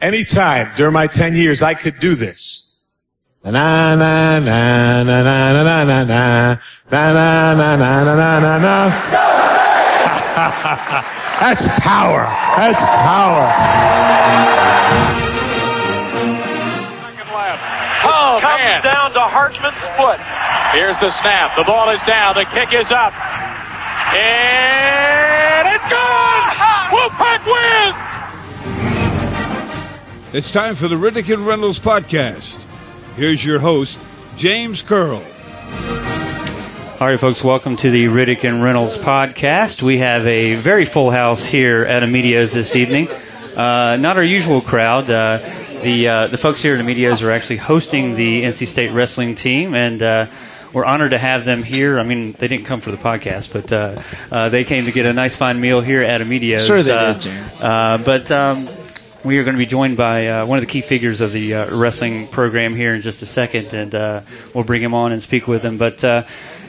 Anytime during my 10 years, I could do this. Na na na na na na na na na na na na na na na na na. That's power. That's power. Oh, comes down to Hartman's foot. Here's the snap. The ball is down. The kick is up. And it's gone! Wolfpack wins! It's time for the Riddick and Reynolds podcast. Here's your host, James Curl. All right, folks, welcome to the Riddick and Reynolds podcast. We have a very full house here at Amedeo's this evening. Uh, not our usual crowd. Uh, the uh, the folks here at Amedeo's are actually hosting the NC State wrestling team, and uh, we're honored to have them here. I mean, they didn't come for the podcast, but uh, uh, they came to get a nice fine meal here at Amedeo's. Sure they Uh, did, James. uh, but um, we are going to be joined by uh, one of the key figures of the uh, wrestling program here in just a second, and uh, we'll bring him on and speak with him. But uh,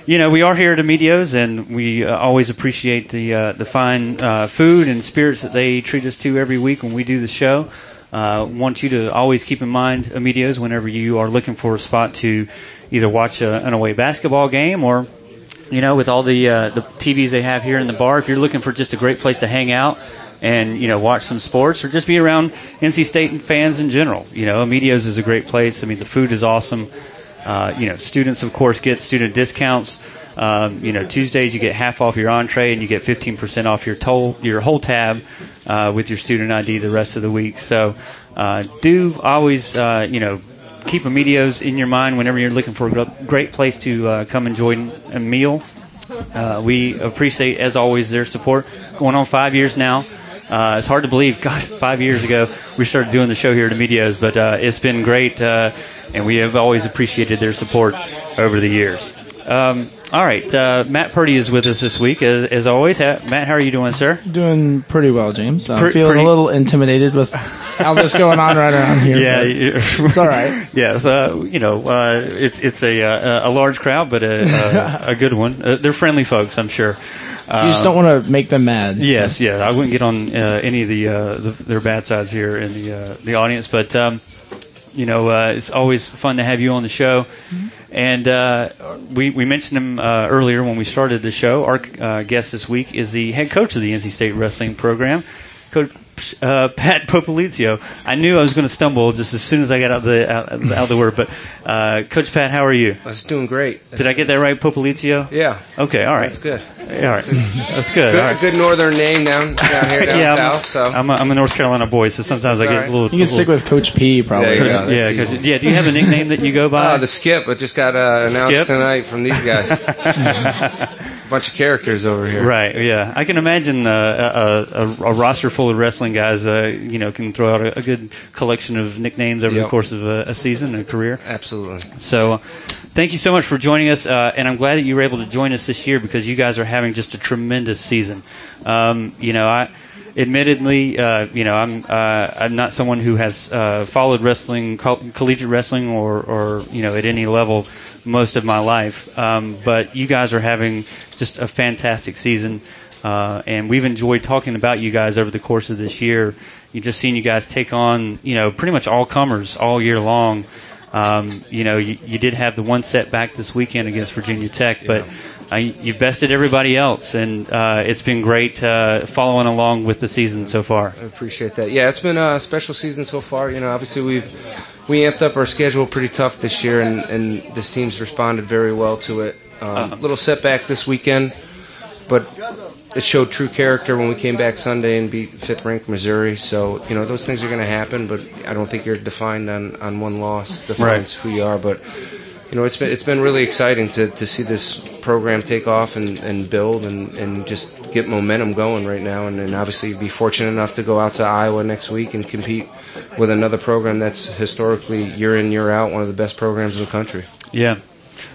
you know, we are here at Amedeo's, and we uh, always appreciate the uh, the fine food and spirits that they treat us to every week when we do the show. Want you to always keep in mind Amedeo's whenever you are looking for a spot to either watch a, an away basketball game or you know, with all the uh, the TVs they have here in the bar, if you're looking for just a great place to hang out and you know watch some sports or just be around NC State fans in general, you know, Amedeo's is a great place. I mean, the food is awesome. Uh, you know, students of course get student discounts. Um, you know, Tuesdays you get half off your entree and you get 15% off your toll, your whole tab uh, with your student ID the rest of the week. So uh, do always, uh, you know, keep Amedeo's in your mind whenever you're looking for a great place to uh, come enjoy a meal. Uh, we appreciate, as always, their support. Going on five years now. Uh, it's hard to believe, God, five years ago we started doing the show here at Amedeo's, but uh, it's been great, uh, and we have always appreciated their support over the years. Um, all right, uh, Matt Purdy is with us this week, as, as always. Ha- Matt, how are you doing, sir? Doing pretty well, James. I'm feeling pretty- a little intimidated with all this going on right around here. Yeah, it's all right. Yes, uh, you know, uh, it's it's a uh, a large crowd, but a a, a good one. Uh, they're friendly folks, I'm sure. You just don't want to make them mad. Yes, yeah, I wouldn't get on uh, any of the, uh, the their bad sides here in the uh, the audience, but um, you know, uh, it's always fun to have you on the show. And uh, we we mentioned him uh, earlier when we started the show. Our uh, guest this week is the head coach of the NC State wrestling program, Coach uh, Pat Popolizio. I knew I was going to stumble just as soon as I got out the out, out the word. But uh, Coach Pat, how are you? I was doing great. Did I get that right, Popolizio? Yeah. Okay, all right. That's good. All right, that's good. Good, all right. good northern name down down here down yeah, south. So I'm, a, I'm a North Carolina boy, so sometimes I get all a little. You can stick with Coach P, probably. Coach- go. yeah, that's 'cause- yeah. Do you have a nickname that you go by? uh, the skip. I just got uh, announced Skip? tonight from these guys. bunch of characters over here. Right. Yeah, I can imagine uh, a, a, a roster full of wrestling guys. Uh, you know, can throw out a, a good collection of nicknames over the course of a, season, a career. Absolutely. So, thank you so much for joining us, uh, and I'm glad that you were able to join us this year because you guys are having just a tremendous season. Um, you know, I admittedly, uh, you know, I'm uh, I'm not someone who has uh, followed wrestling, coll- collegiate wrestling, or or you know, at any level most of my life. Um, but you guys are having just a fantastic season. Uh, and we've enjoyed talking about you guys over the course of this year. You just seen you guys take on, you know, pretty much all comers all year long. Um, you know, you, you did have the one setback this weekend against Virginia Tech, but uh, you've bested everybody else, and uh, it's been great uh, following along with the season so far. I appreciate that. Yeah, it's been a special season so far. You know, obviously we've we amped up our schedule pretty tough this year, and, and this team's responded very well to it. Um, little setback this weekend, but it showed true character when we came back Sunday and beat fifth ranked Missouri. So you know those things are going to happen, but I don't think you're defined on, on one loss defines who you are. But you know it's been it's been really exciting to, to see this program take off and, and build and, and just get momentum going right now, and, and obviously be fortunate enough to go out to Iowa next week and compete with another program that's historically year in year out one of the best programs in the country. Yeah.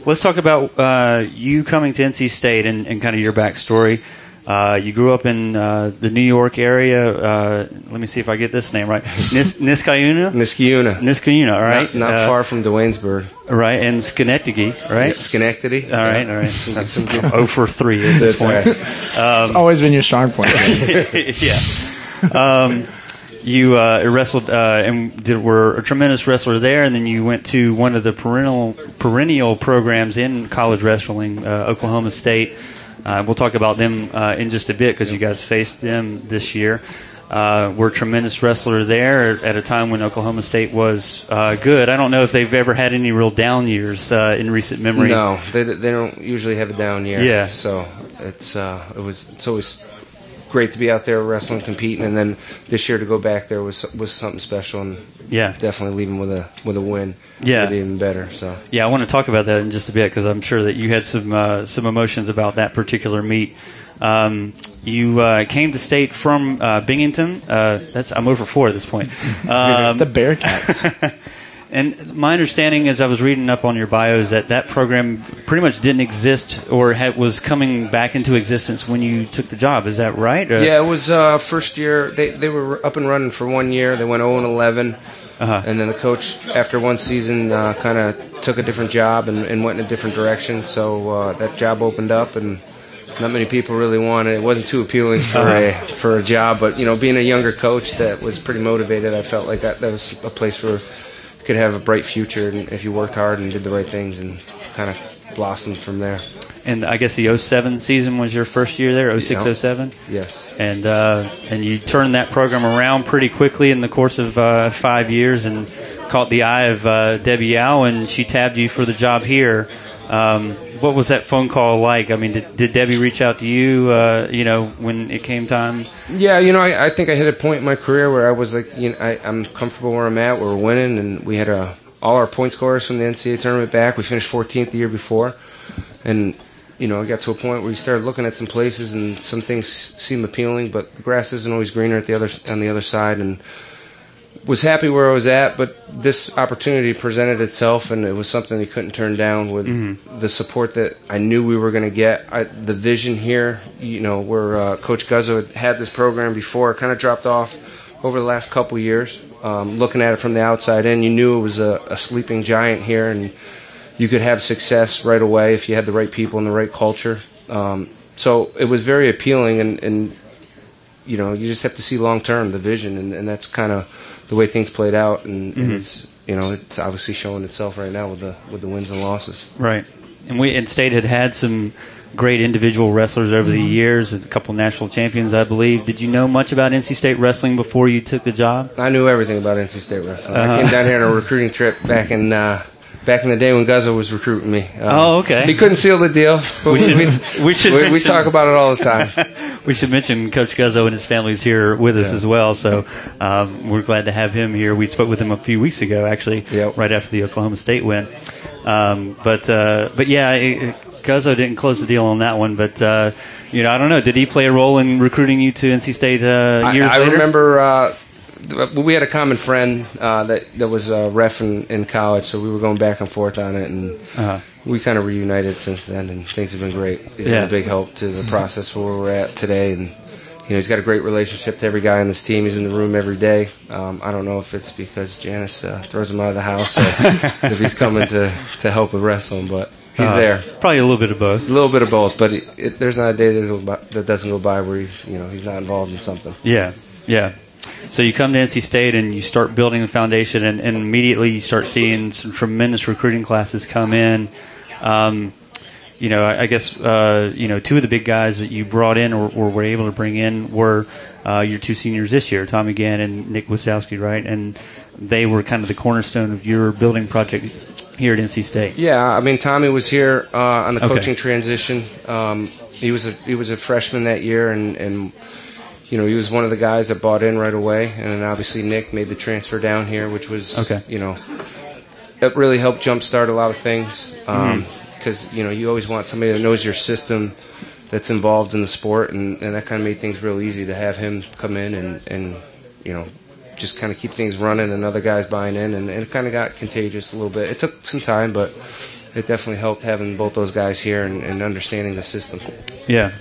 Let's talk about uh, you coming to NC State and, and kind of your backstory. Uh, you grew up in uh, the New York area. Uh, let me see if I get this name right. Nis- Niskayuna? Niskayuna. Niskayuna, all right. Not, not Uh, far from Duanesburg. Right, and Schenectady, right? Schenectady. All right, all right. That's some good. 0 for 3 at this That's point. right. It's always been your strong point. yeah. Um, you uh, wrestled uh, and did, were a tremendous wrestler there, and then you went to one of the perennial perennial programs in college wrestling, uh, Oklahoma State. Uh, we'll talk about them uh, in just a bit because you guys faced them this year. Uh, were a tremendous wrestler there at a time when Oklahoma State was uh, good. I don't know if they've ever had any real down years uh, in recent memory. No, they they don't usually have a down year. Yeah. So it's uh, it was it's always great to be out there wrestling, competing, and then this year to go back there was was something special, and Yeah. definitely leaving with a with a win. Yeah. even better. So Yeah, I want to talk about that in just a bit because I'm sure that you had some uh, some emotions about that particular meet. Um, you uh, came to state from uh, Binghamton. Uh, that's I'm over four at this point. Um, the Bearcats. and my understanding, as I was reading up on your bio, is that that program pretty much didn't exist or had, was coming back into existence when you took the job. Is that right? Or- yeah, it was uh, first year. They they were up and running for one year. They went 0 and 11. Uh-huh. And then the coach, after one season, uh, kind of took a different job and, and went in a different direction. So uh, that job opened up, and not many people really wanted. It wasn't too appealing for a for a job, but you know, being a younger coach that was pretty motivated, I felt like that, that was a place where could have a bright future if you worked hard and did the right things, and kind of blossomed from there. And I guess the 07 season was your first year there, 06, Yeah. 07? Yes. and uh, and you turned that program around pretty quickly in the course of uh, five years and caught the eye of uh, Debbie Yow and she tabbed you for the job here. Um, what was that phone call like? I mean, did, did Debbie reach out to you? Uh, you know, when it came time. Yeah, you know, I, I think I hit a point in my career where I was like, you know, I, I'm comfortable where I'm at. We're winning, and we had a, all our point scorers from the NCAA tournament back. We finished 14th the year before, and you know, I got to a point where you started looking at some places, and some things seem appealing, but the grass isn't always greener at the other on the other side, and was happy where I was at, but this opportunity presented itself, and it was something I couldn't turn down with the support that I knew we were going to get. I, the vision here, you know, where uh, Coach Guzzo had had this program before, kind of dropped off over the last couple years. Um, looking at it from the outside in, you knew it was a, a sleeping giant here, and you could have success right away if you had the right people and the right culture. Um, so it was very appealing, and, and you know, you just have to see long term the vision, and, and that's kind of the way things played out, and, and it's you know it's obviously showing itself right now with the with the wins and losses. Right. And we and State had had some great individual wrestlers over the years, a couple national champions, I believe. Did you know much about NC State wrestling before you took the job? I knew everything about NC State wrestling. Uh-huh. I came down here on a recruiting trip back in uh, back in the day when Guzzo was recruiting me. Uh, Oh, okay. He couldn't seal the deal. We should- we, we should we, we talk about it all the time. We should mention Coach Guzzo and his family's here with us as well, so um, we're glad to have him here. We spoke with him a few weeks ago, actually, Yep. right after the Oklahoma State win. Um, but uh, but yeah, it, it- Guzzo didn't close the deal on that one. But uh, you know, I don't know. Did he play a role in recruiting you to NC State uh, I, years I later? remember uh, we had a common friend uh, that that was a ref in, in college, so we were going back and forth on it, and Uh-huh. we kind of reunited since then, and things have been great. He's Yeah. been a big help to the process where we're at today, and you know he's got a great relationship to every guy on this team. He's in the room every day. Um, I don't know if it's because Janice uh, throws him out of the house, or if he's coming to to help with wrestling, but he's Uh, there. Probably a little bit of both. A little bit of both, but it, it, there's not a day that, go by, that doesn't go by where he's you know he's not involved in something. Yeah, yeah. So you come to NC State and you start building the foundation, and, and immediately you start seeing some tremendous recruiting classes come in. Um, you know, I, I guess uh, you know two of the big guys that you brought in or, or were able to bring in were uh, your two seniors this year, Tommy Gantt and Nick Gwiazdowski, right? And they were kind of the cornerstone of your building project here at NC State. Yeah, I mean Tommy was here uh, on the Okay. coaching transition. Um, he was a he was a freshman that year, and and you know he was one of the guys that bought in right away. And then obviously Nick made the transfer down here, which was Okay. you know it really helped jumpstart a lot of things Mm-hmm. because you know you always want somebody that knows your system that's involved in the sport, and, and that kind of made things real easy to have him come in and and you know just kind of keep things running and other guys buying in, and, and it kind of got contagious a little bit. It took some time, but it definitely helped having both those guys here and, and understanding the system. Yeah.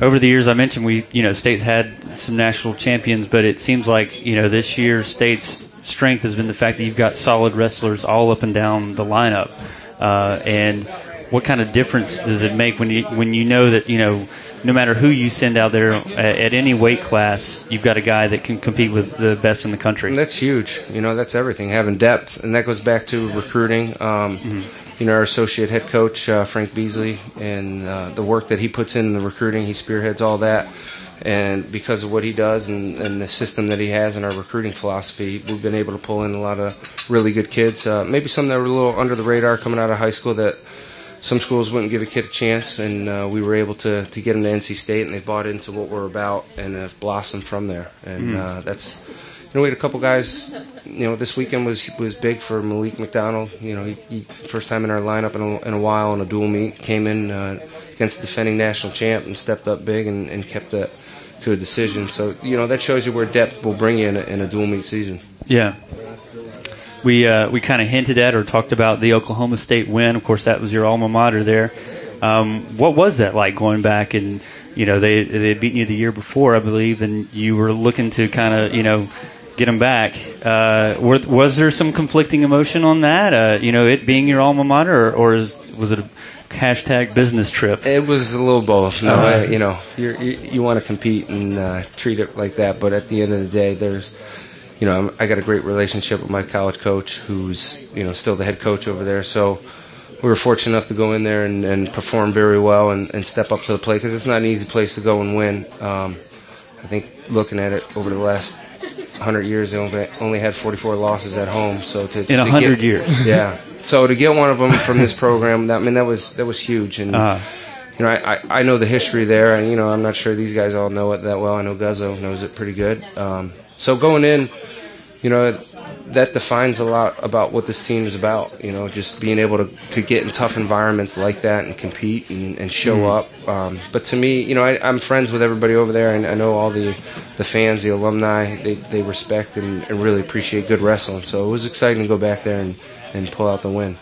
Over the years, I mentioned we, you know, states had some national champions, but it seems like, you know, this year state's strength has been the fact that you've got solid wrestlers all up and down the lineup. Uh, and what kind of difference does it make when you when you know that you know no matter who you send out there at, at any weight class, you've got a guy that can compete with the best in the country. And that's huge. You know, that's everything. Having depth, and that goes back to recruiting. Um, mm-hmm. You know, our associate head coach uh, Frank Beasley, and uh, the work that he puts in the recruiting, he spearheads all that. And because of what he does and, and, the system that he has and our recruiting philosophy, we've been able to pull in a lot of really good kids. Uh, maybe some that were a little under the radar coming out of high school that some schools wouldn't give a kid a chance, and uh, we were able to, to get them to NC State, and they bought into what we're about and have blossomed from there. And mm. uh, that's, you know, we had a couple guys. You know, this weekend was was big for Malik McDonald. You know, he, he first time in our lineup in a, in a while in a dual meet, came in uh, against the defending national champ and stepped up big and, and kept that to a decision. So you know that shows you where depth will bring you in a, in a dual meet season. Yeah, we uh, we kind of hinted at or talked about the Oklahoma State win. Of course, that was your alma mater there. Um, what was that like going back and you know they they had beaten you the year before, I believe, and you were looking to kind of you know get them back. Uh, were, was there some conflicting emotion on that? Uh, you know, it being your alma mater, or, or is, was it a hashtag business trip? It was a little both. No, uh, I, you know, you you want to compete and uh, treat it like that, but at the end of the day, there's you know, I got a great relationship with my college coach, who's you know still the head coach over there. So we were fortunate enough to go in there and, and perform very well and, and, step up to the plate because it's not an easy place to go and win. Um, I think looking at it over the last 100 years, they only, only had 44 losses at home. So to in 100 years, yeah. So to get one of them from this program, that I mean that was that was huge and. Uh-huh. You know, I, I, I know the history there, and you know, I'm not sure these guys all know it that well. I know Guzzo knows it pretty good. Um, so going in, you know, that defines a lot about what this team is about. You know, just being able to, to get in tough environments like that and compete and, and show mm-hmm. up. Um, but to me, you know, I, am friends with everybody over there, and I know all the, the fans, the alumni, they, they respect and, and really appreciate good wrestling. So it was exciting to go back there and, and pull out the win.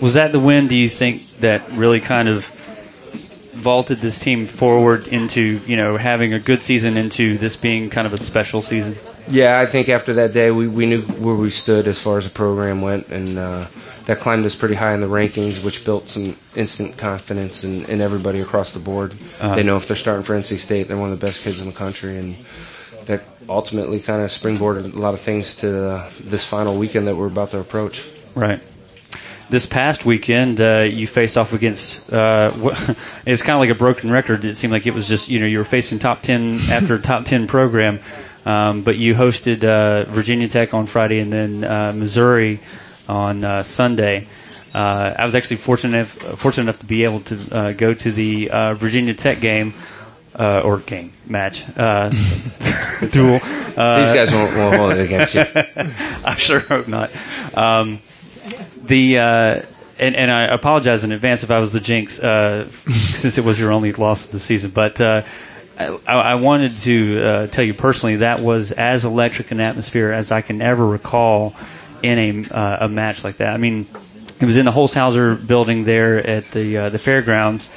Was that the win, do you think, that really kind of vaulted this team forward into, you know, having a good season into this being kind of a special season? Yeah, I think after that day, we, we knew where we stood as far as the program went, and uh, that climbed us pretty high in the rankings, which built some instant confidence in, in everybody across the board. Uh-huh. They know if they're starting for NC State, they're one of the best kids in the country, and that ultimately kind of springboarded a lot of things to uh, this final weekend that we're about to approach. Right. This past weekend, uh, you faced off against. Uh, it's kind of like a broken record. It seemed like it was just you know you were facing top ten after top ten program. Um, but you hosted uh, Virginia Tech on Friday and then uh, Missouri on uh, Sunday. Uh, I was actually fortunate enough, fortunate enough to be able to uh, go to the uh, Virginia Tech game. or game match duel. These guys won't, won't, hold it against you. I sure hope not. Um, the and, and, I apologize in advance if I was the jinx, since it was your only loss of the season. But I, I, wanted to uh, tell you personally that was as electric an atmosphere as I can ever recall in a uh, a match like that. I mean, it was in the Holshouser building there at the uh, the fairgrounds,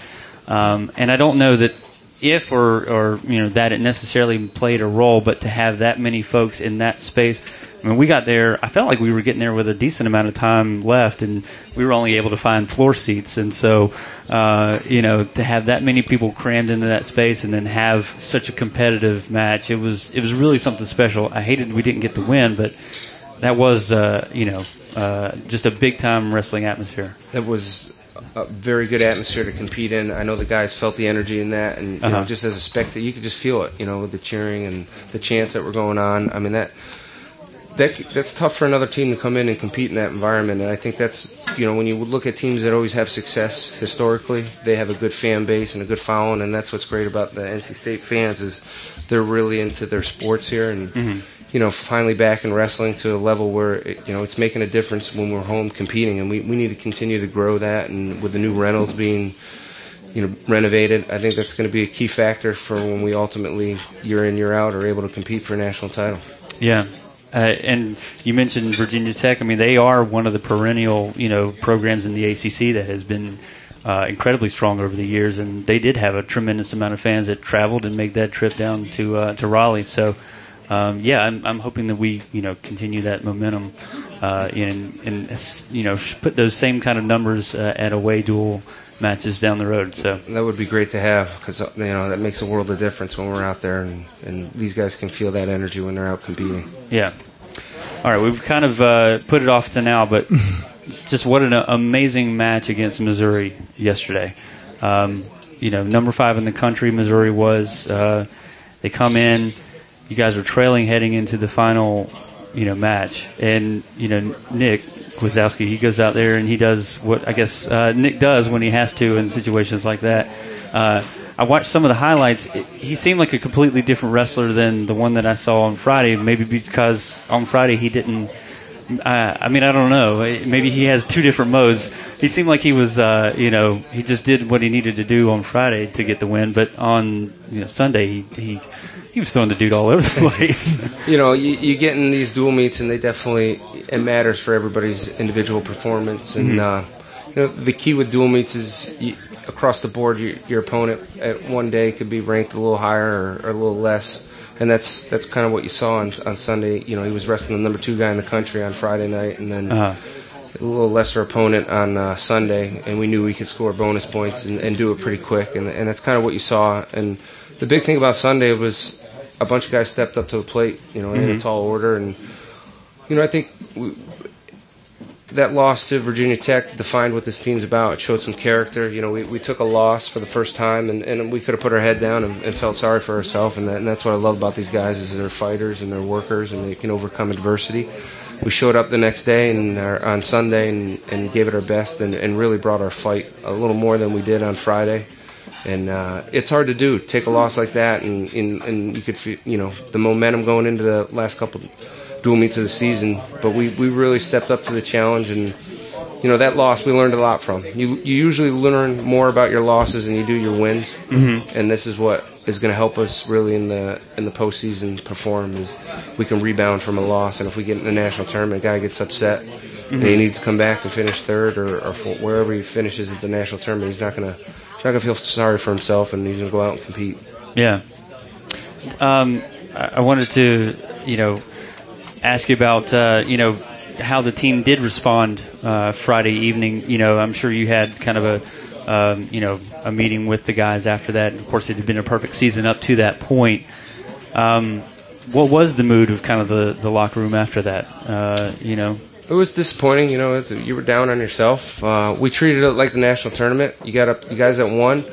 um, and I don't know that if or or you know that it necessarily played a role, but to have that many folks in that space I mean, we got there. I felt like we were getting there with a decent amount of time left, and we were only able to find floor seats. And so, uh, you know, to have that many people crammed into that space and then have such a competitive match, it was it was really something special. I hated we didn't get the win, but that was, uh, you know, uh, just a big time wrestling atmosphere. It was a very good atmosphere to compete in. I know the guys felt the energy in that, and uh-huh. know, just as a spectator, you could just feel it. You know, with the cheering and the chants that were going on. I mean that that that's tough for another team to come in and compete in that environment. And I think that's you know when you look at teams that always have success historically, they have a good fan base and a good following, and that's what's great about the NC State fans is they're really into their sports here and. Mm-hmm. You know, finally back in wrestling to a level where it, you know it's making a difference when we're home competing, and we, we need to continue to grow that. And with the new Reynolds being you know, renovated. I think that's going to be a key factor for when we ultimately, year in, year out, are able to compete for a national title. Yeah. Uh, and you mentioned Virginia Tech. I mean, they are one of the perennial, you know, programs in the ACC that has been uh, incredibly strong over the years, and they did have a tremendous amount of fans that traveled and made that trip down to uh, to Raleigh. So, um, yeah, I'm, I'm hoping that we, you know, continue that momentum uh, and and you know put those same kind of numbers uh, at away dual matches down the road. So that would be great to have because you know that makes a world of difference when we're out there, and, and these guys can feel that energy when they're out competing. Yeah. All right, we've kind of uh, put it off to now, but just what an amazing match against Missouri yesterday. Um, you know, number five in the country, Missouri was. Uh, they come in. You guys are trailing heading into the final, you know, match, and you know Nick Gwiazdowski, he goes out there and he does what I guess uh, Nick does when he has to in situations like that. Uh, I watched some of the highlights. It, he seemed like a completely different wrestler than the one that I saw on Friday. Maybe because on Friday he didn't. Uh, I mean, I don't know. Maybe he has two different modes. He seemed like he was, uh, you know, he just did what he needed to do on Friday to get the win. But on you know Sunday, he he, he was throwing the dude all over the place. you know, you, you get in these dual meets, and they definitely it matters for everybody's individual performance. And mm-hmm. uh, you know, the key with dual meets is you, across the board, your, your, opponent at one day could be ranked a little higher or, or a little less. And that's that's kind of what you saw on, on Sunday. You know, he was wrestling the number two guy in the country on Friday night, and then uh-huh. a little lesser opponent on uh, Sunday. And we knew we could score bonus points and, and do it pretty quick. And, and that's kind of what you saw. And the big thing about Sunday was a bunch of guys stepped up to the plate, you know, mm-hmm. in a mm-hmm. tall order. And, you know, I think we, that loss to Virginia Tech defined what this team's about. It showed some character. You know, we, we took a loss for the first time, and, and we could have put our head down and, and felt sorry for ourselves. And, that, and that's what I love about these guys is they're fighters and they're workers, and they can overcome adversity. We showed up the next day and our, on Sunday and, and gave it our best and, and really brought our fight a little more than we did on Friday. And uh, it's hard to do. Take a loss like that, and, and, and you could feel, you know, the momentum going into the last couple dual meets of the season. But we, we really stepped up to the challenge, and you know that loss we learned a lot from. You you usually learn more about your losses than you do your wins, mm-hmm. and this is what is going to help us really in the in the postseason perform. Is we can rebound from a loss, and if we get in the national tournament, a guy gets upset. Mm-hmm. And he mm-hmm. needs to come back and finish third, or, or wherever he finishes at the national tournament. He's not gonna, he's not gonna feel sorry for himself, and he's gonna go out and compete. Yeah. Um, I wanted to, you know, ask you about uh, you know how the team did respond uh, Friday evening. You know, I'm sure you had kind of a um, you know a meeting with the guys after that. Of course, it had been a perfect season up to that point. Um, what was the mood of kind of the, the locker room after that? Uh, you know, it was disappointing. You know, you were down on yourself. Uh, we treated it like the national tournament. You got up, you guys that won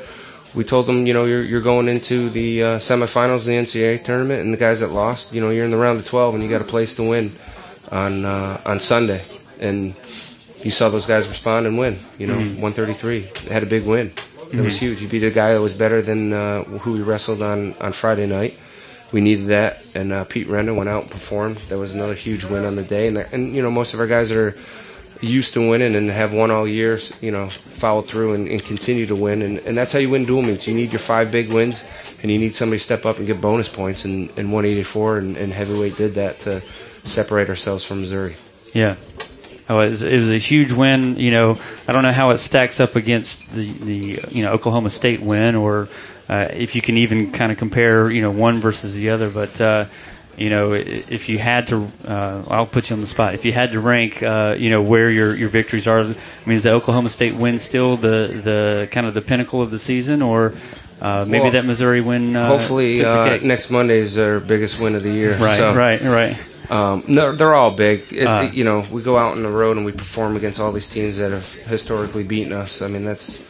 we told them, you know, you're, you're going into the uh, semifinals of the NCAA tournament, and the guys that lost, you know, you're in the round of 12, and you got a place to win on uh, on Sunday. And you saw those guys respond and win. You know, mm-hmm. 133 had a big win. That mm-hmm. was huge. You beat a guy that was better than uh, who we wrestled on on Friday night. We needed that, and uh, Pete Renda went out and performed. That was another huge win on the day. And, and you know, most of our guys that are used to winning and have won all year, you know, follow through and, and, continue to win. And, and that's how you win dual meets. You need your five big wins, and you need somebody to step up and get bonus points. And, and 184 and, and heavyweight did that to separate ourselves from Missouri. Yeah. Oh, it was, it was a huge win. You know, I don't know how it stacks up against the, the you know Oklahoma State win, or uh, if you can even kind of compare you know one versus the other. But uh, you know, if you had to, uh, I'll put you on the spot. If you had to rank, uh, you know, where your, your victories are, I mean, is the Oklahoma State win still the, the kind of the pinnacle of the season, or uh, maybe well, that Missouri win? Uh, hopefully, uh, next Monday is our biggest win of the year. Right, so, right, right. Um, no, they're all big. It, uh. you know, we go out on the road and we perform against all these teams that have historically beaten us. I mean, that's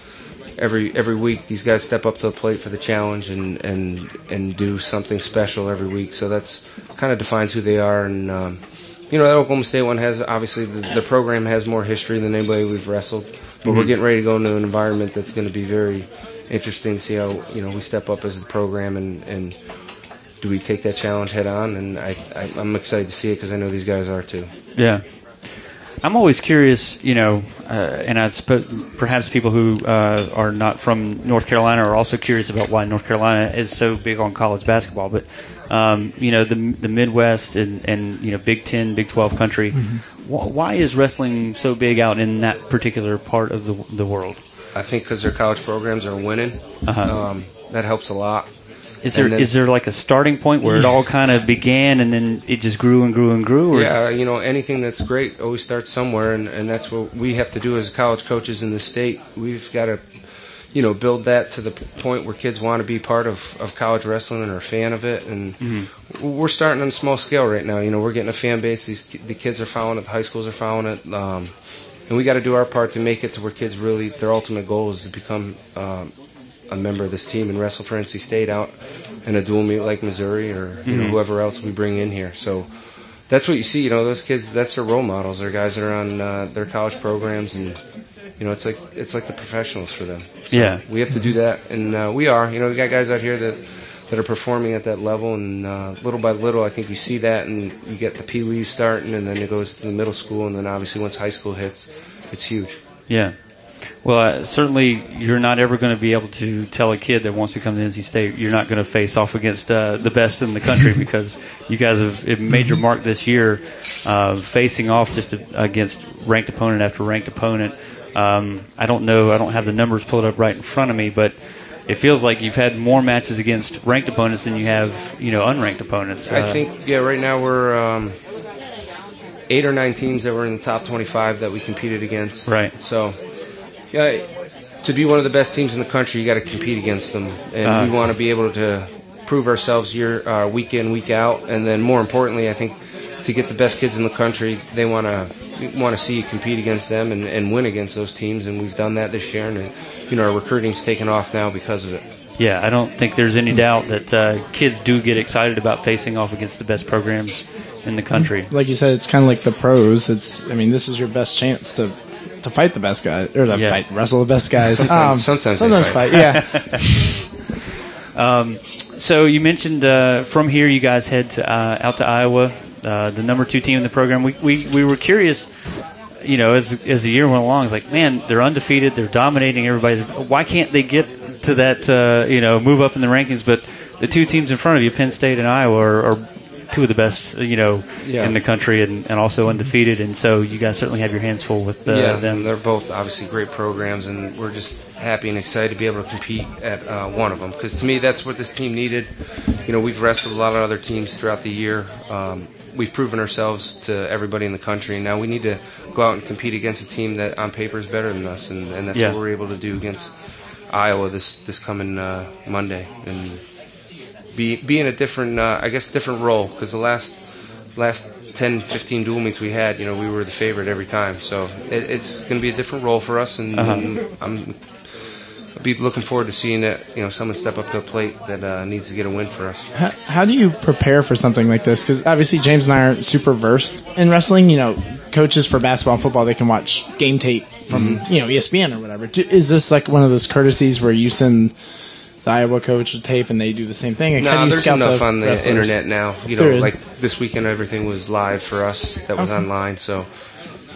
every every week these guys step up to the plate for the challenge and and and do something special every week. So that's kind of defines who they are. And um, you know, that Oklahoma State one has obviously the, the program has more history than anybody we've wrestled. But mm-hmm. we're getting ready to go into an environment that's going to be very interesting to see how you know we step up as the program and and do we take that challenge head on? And I, I am excited to see it because I know these guys are too. Yeah. I'm always curious, you know, uh, and I suppose perhaps people who uh, are not from North Carolina are also curious about why North Carolina is so big on college basketball. But um, you know, the the Midwest and, and you know Big Ten, Big Twelve country, wh- why is wrestling so big out in that particular part of the the world? I think because their college programs are winning, Uh-huh. um, that helps a lot. Is there And is there like a starting point where it all kind of began and then it just grew and grew and grew? Or Yeah, you know, anything that's great always starts somewhere, and, and that's what we have to do as college coaches in the state. We've got to, you know, build that to the point where kids want to be part of, of college wrestling and are a fan of it. And Mm-hmm. we're starting on a small scale right now. You know, we're getting a fan base. These the kids are following it. The high schools are following it. Um, and we got to do our part to make it to where kids really their ultimate goal is to become um, a member of this team and wrestle for NC State out in a dual meet like Missouri or you know whoever else we bring in here. So that's what you see. You know, those kids. That's their role models. They're guys that are on uh, their college programs, and you know, it's like it's like the professionals for them. So Yeah. we have to do that, and uh, we are. You know, we got guys out here that that are performing at that level, and uh, little by little, I think you see that, and you get the Pee Wees starting, and then it goes to the middle school, and then obviously once high school hits, it's huge. Yeah. Well, uh, certainly you're not ever going to be able to tell a kid that wants to come to NC State you're not going to face off against uh, the best in the country because you guys have, made your mark this year uh, facing off just against ranked opponent after ranked opponent. Um, I don't know, I don't have the numbers pulled up right in front of me, but it feels like you've had more matches against ranked opponents than you have, you know, unranked opponents. I Uh, think, yeah, right now we're um, eight or nine teams that were in the top 25 that we competed against. Right. So, yeah, to be one of the best teams in the country, you got to compete against them, and Uh-huh. we want to be able to prove ourselves year, uh, week in, week out, and then more importantly, I think to get the best kids in the country, they want to want to see you compete against them and, and win against those teams, and we've done that this year, and you know our recruiting's taken off now because of it. Yeah, I don't think there's any doubt that uh, kids do get excited about facing off against the best programs in the country. Like you said, it's kind of like the pros. It's, I mean, this is your best chance to to fight the best guys or to Yeah. fight wrestle the best guys. Sometimes- sometimes sometimes fight. fight. Yeah, um, So you mentioned uh, from here you guys head to, uh, out to Iowa, uh, the number two team in the program. We, we, we were curious, you know, as as the year went along, it's like, man, they're undefeated, they're dominating everybody. Why can't they get to that, uh, you know, move up in the rankings? But the two teams in front of you, Penn State and Iowa, are, are two of the best, you know, Yeah. in the country and, and also undefeated. And so you guys certainly have your hands full with uh, yeah, them. they're both obviously great programs, and we're just happy and excited to be able to compete at uh, one of them. Because to me, that's what this team needed. You know, we've wrestled a lot of other teams throughout the year. Um, we've proven ourselves to everybody in the country, now we need to go out and compete against a team that on paper is better than us, and, and that's Yeah. what we're able to do against Iowa this this coming uh, Monday, and be be in a different, uh, I guess, different role. Because the last last 10, 15 dual meets we had, you know, we were the favorite every time. So it, it's going to be a different role for us, and, and I'm I'll be looking forward to seeing that, you know, someone step up to the plate that uh, needs to get a win for us. how, how do you prepare for something like this? Because obviously James and I aren't super versed in wrestling. You know, coaches for basketball and football they can watch game tape from Mm-hmm. you know ESPN or whatever. Is this like one of those courtesies where you send the Iowa coach a tape and they do the same thing? Like, how do No, you there's scout enough the on the wrestlers? internet now. You know, There is. like this weekend, everything was live for us that was online. So,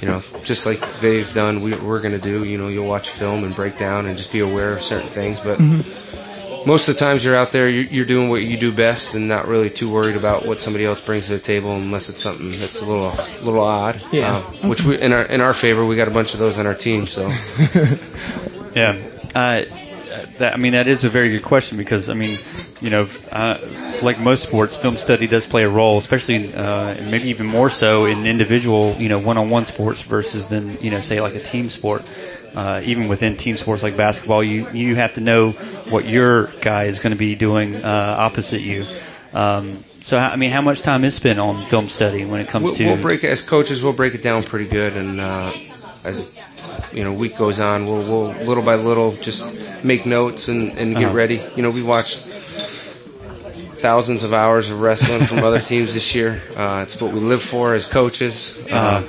you know, just like they've done, we, we're going to do. You know, you'll watch film and break down and just be aware of certain things. But Mm-hmm. most of the times you're out there, you're, you're doing what you do best and not really too worried about what somebody else brings to the table, unless it's something that's a little, little odd. Yeah. Um, which we, in our in our favor, we got a bunch of those on our team. So. Yeah. Uh, that, I mean, that is a very good question because, I mean, you know, uh, like most sports, film study does play a role, especially, uh, maybe even more so in individual, you know, one-on-one sports versus than, you know, say like a team sport. Uh, even within team sports like basketball, you, you have to know what your guy is going to be doing uh, opposite you. Um, so, I mean, how much time is spent on film study when it comes We'll, to? we'll break it as coaches. We'll break it down pretty good, and uh, as you know, week goes on, we'll, we'll little by little just make notes and, and get Uh-huh. ready. You know, we watched thousands of hours of wrestling from other teams this year. Uh, it's what we live for as coaches. Uh,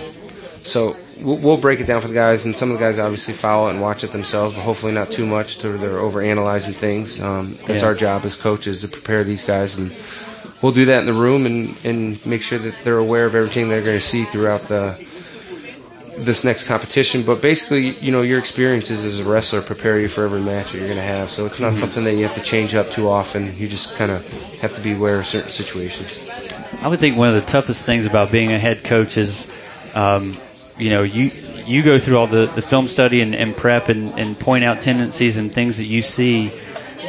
so we'll, we'll break it down for the guys, and some of the guys obviously follow it and watch it themselves, but hopefully not too much to they're over analyzing things. Um, that's Yeah. our job as coaches to prepare these guys and we'll do that in the room and, and make sure that they're aware of everything they're going to see throughout the this next competition. But basically, you know, your experiences as a wrestler prepare you for every match that you're going to have. So it's not something that you have to change up too often. You just kind of have to be aware of certain situations. I would think one of the toughest things about being a head coach is, um, you know, you you go through all the, the film study and, and prep and, and point out tendencies and things that you see.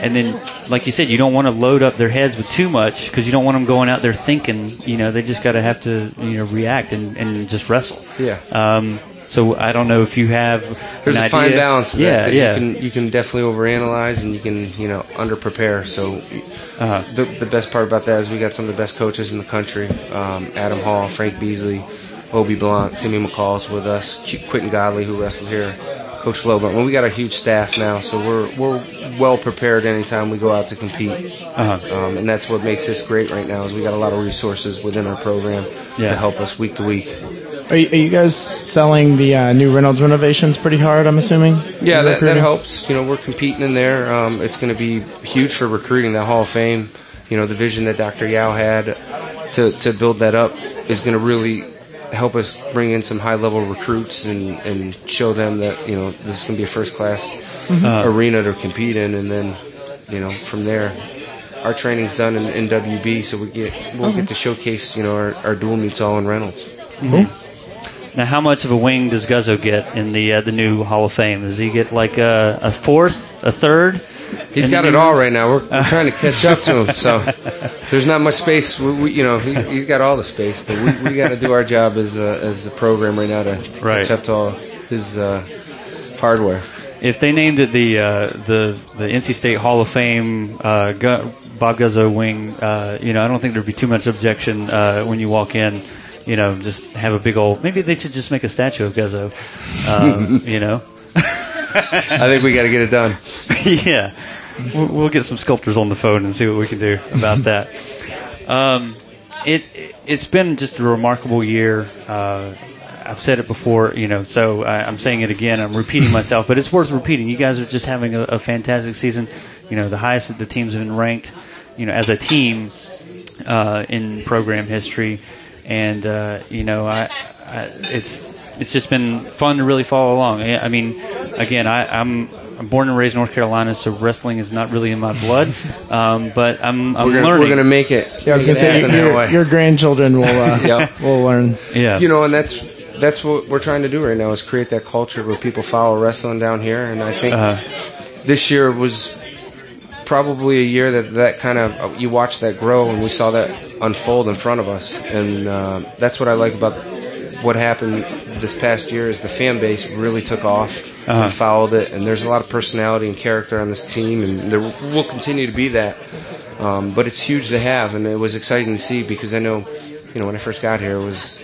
And then, like you said, you don't want to load up their heads with too much because you don't want them going out there thinking, you know, they just got to have to, you know, react and, and just wrestle. Yeah. Um, so I don't know if you have There's a fine balance. Yeah, that, yeah. You can you can definitely overanalyze and you can you know under prepare. So Uh-huh. the the best part about that is we got some of the best coaches in the country. Um, Adam Hall, Frank Beasley, Obe Blanc, Timmy McCall's with us. Quentin Godley, who wrestled here. Coach Lobo. Well, we got a huge staff now, so we're we're well prepared anytime we go out to compete. Uh-huh. Um, and that's what makes this great right now is we got a lot of resources within our program Yeah. to help us week to week. Are you, are you guys selling the uh, new Reynolds renovations pretty hard? I'm assuming. Yeah, that, that helps. You know, we're competing in there. Um, it's going to be huge for recruiting that Hall of Fame. You know, the vision that Dr. Yow had to, to build that up is going to really help us bring in some high level recruits and, and show them that, you know, this is going to be a first class mm-hmm. uh, arena to compete in. And then, you know, from there, our training's done in, in WB, so we get we'll get to showcase, you know, our, our dual meets all in Reynolds. Mm-hmm. Now, how much of a wing does Guzzo get in the uh, the new Hall of Fame? Does he get like a, a fourth, a third? He's got it all right now. We're, we're trying to catch up to him, so there's not much space. We, we, you know, he's, he's got all the space, but we, we got to do our job as a, as a program right now to, to Right. catch up to all his uh, hardware. If they named it the uh, the the NC State Hall of Fame uh, Gu- Bob Guzzo wing, uh, you know, I don't think there'd be too much objection uh, when you walk in. You know, just have a big old. Maybe they should just make a statue of Guzzo. Um, you know, I think we got to get it done. yeah, we'll, we'll get some sculptors on the phone and see what we can do about that. Um, it it's been just a remarkable year. Uh, I've said it before, you know, so I, I'm saying it again. I'm repeating myself, but it's worth repeating. You guys are just having a, a fantastic season. You know, the highest that the teams have been ranked, you know, as a team uh, in program history, and uh, you know, I, I it's it's just been fun to really follow along. I I mean, again, I, I'm. I'm born and raised in North Carolina, so wrestling is not really in my blood. Um, but I'm, I'm We're gonna, learning. we're gonna make it. Yeah, I was gonna say your, your grandchildren will uh, Yep. will learn. yeah, You know, and that's that's what we're trying to do right now is create that culture where people follow wrestling down here. And I think Uh, this year was probably a year that that kind of you watched that grow, and we saw that unfold in front of us. And uh, that's what I like about what happened this past year is the fan base really took off Uh-huh. and followed it. And there's a lot of personality and character on this team, and there will continue to be that. Um, but it's huge to have, and it was exciting to see because I know, you know, when I first got here, it was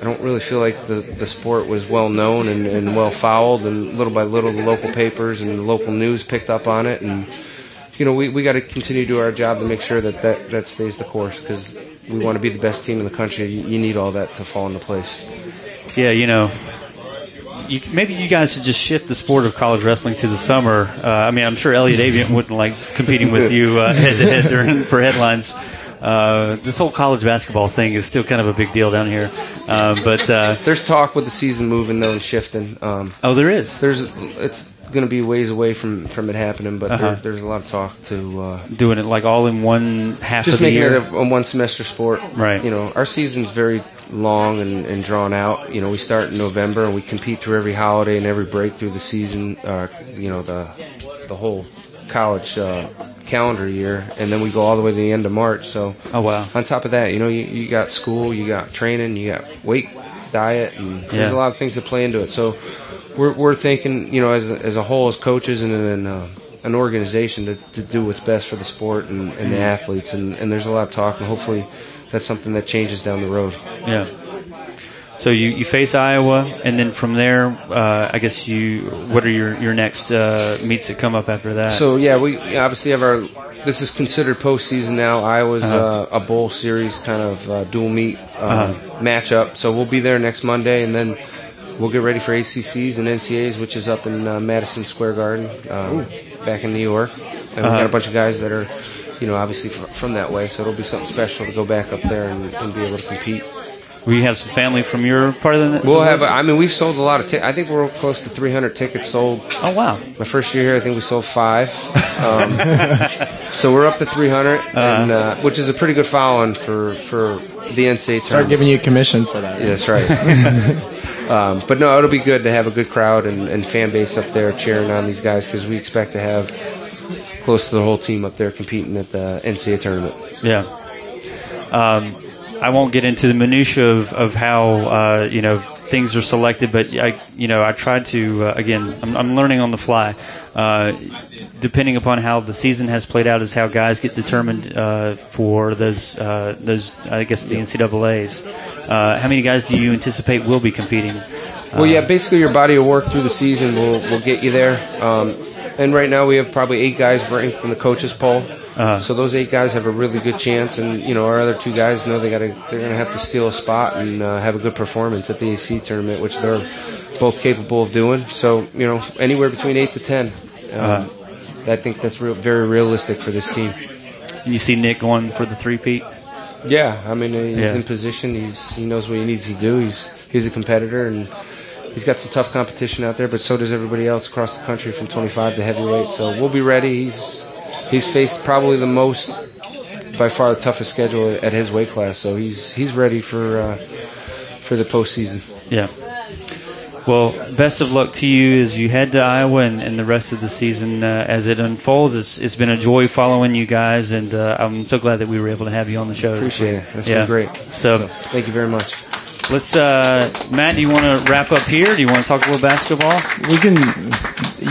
I don't really feel like the, the sport was well known and, and well followed, and little by little, the local papers and the local news picked up on it, and you know, we, we got to continue to do our job to make sure that that, that stays the course because we want to be the best team in the country. You, you need all that to fall into place. yeah, you know, you, maybe you guys should just shift the sport of college wrestling to the summer. Uh, I mean, I'm sure Elliot Avent wouldn't like competing with you uh, head to head during- for headlines. Uh, this whole college basketball thing is still kind of a big deal down here, uh, but uh, There's talk with the season moving though and shifting. Um, oh, there is there's it's going to be ways away from, from it happening, but Uh-huh. there, there's a lot of talk to uh, doing it like all in one half just of the making year. it a, a one semester sport. Right. You know, our season's very long and, and drawn out. You know, we start in November and we compete through every holiday and every break through the season. Uh, you know, the the whole college uh, calendar year, and then we go all the way to the end of March. So. oh wow, On top of that, you know, you, you got school, you got training, you got weight, diet, and there's a lot of things that play into it. So we're, we're thinking, you know, as a, as a whole, as coaches and an, uh, an organization to, to do what's best for the sport and, and the athletes. And, and there's a lot of talk, and hopefully that's something that changes down the road. yeah. So you, you face Iowa, and then from there, uh, I guess you. What are your your next uh, meets that come up after that? So yeah, we obviously have our. This is considered postseason now. Iowa's Uh-huh. uh, a bowl series kind of uh, dual meet um, Uh-huh. matchup. So we'll be there next Monday, and then we'll get ready for ACCs and NCAs, which is up in uh, Madison Square Garden, um, back in New York. And we Uh-huh. got a bunch of guys that are, you know, obviously from, from that way. So it'll be something special to go back up there and, and be able to compete. We have some family from your part of the. We'll have. list? I mean, we've sold a lot of. T- I think we're close to 300 tickets sold. oh wow. My first year here, I think we sold five. Um, so we're up to 300, and uh, which is a pretty good following for for the NCAA Start tournament. giving you a commission for that. Yeah, that's right. um, but no, it'll be good to have a good crowd and, and fan base up there cheering on these guys because we expect to have close to the whole team up there competing at the NCAA tournament. Yeah. Um, I won't get into the minutia of, of how uh, you know things are selected, but I you know I tried to uh, again. I'm, I'm learning on the fly. Uh, depending upon how the season has played out, is how guys get determined uh, for those uh, those I guess the NCAA's. Uh, how many guys do you anticipate will be competing? Well, yeah, basically your body of work through the season will, will get you there. Um, and right now we have probably eight guys ranked in the coaches poll. Uh-huh. So those eight guys have a really good chance, and you know our other two guys know they got to they're going to have to steal a spot and uh, have a good performance at the AC tournament, which they're both capable of doing. So you know anywhere between eight to ten, um, I think that's real, very realistic for this team. You see Nick going for the three peat. Yeah, I mean he's Yeah. in position. He's he knows what he needs to do. He's he's a competitor and he's got some tough competition out there. But so does everybody else across the country from 25 to heavyweight. So we'll be ready. He's he's faced probably the most by far the toughest schedule at his weight class. So he's he's ready for uh, for the postseason. Yeah. Well, best of luck to you as you head to Iowa and, and the rest of the season uh, as it unfolds. It's, it's been a joy following you guys, and uh, I'm so glad that we were able to have you on the show. Appreciate it. That's Yeah. been great. So, Thank you very much. let's, uh, Matt, do you want to wrap up here? Do you want to talk a little basketball? We can.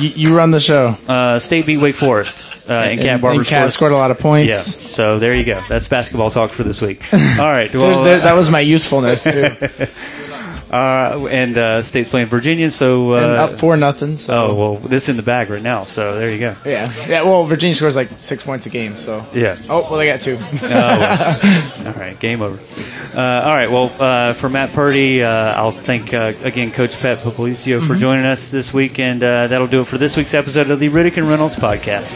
You, you run the show. Uh, State beat Wake Forest, uh, and Cat Barber and Cat scored- scored a lot of points. Yeah, so there you go. That's basketball talk for this week. All right. Well, there- that was my usefulness too. uh, and uh, State's playing Virginia, so. Uh, and up four nothing. So Oh, well, this in the bag right now, so there you go. yeah, yeah. Well, Virginia scores like six points a game. So Yeah. oh well, they got two. Oh, well. all right, game over. Uh, all right, well, uh, for Matt Purdy, uh, I'll thank uh, again Coach Pat Popolizio for joining us this week, and uh, that'll do it for this week's episode of the Riddick and Reynolds podcast.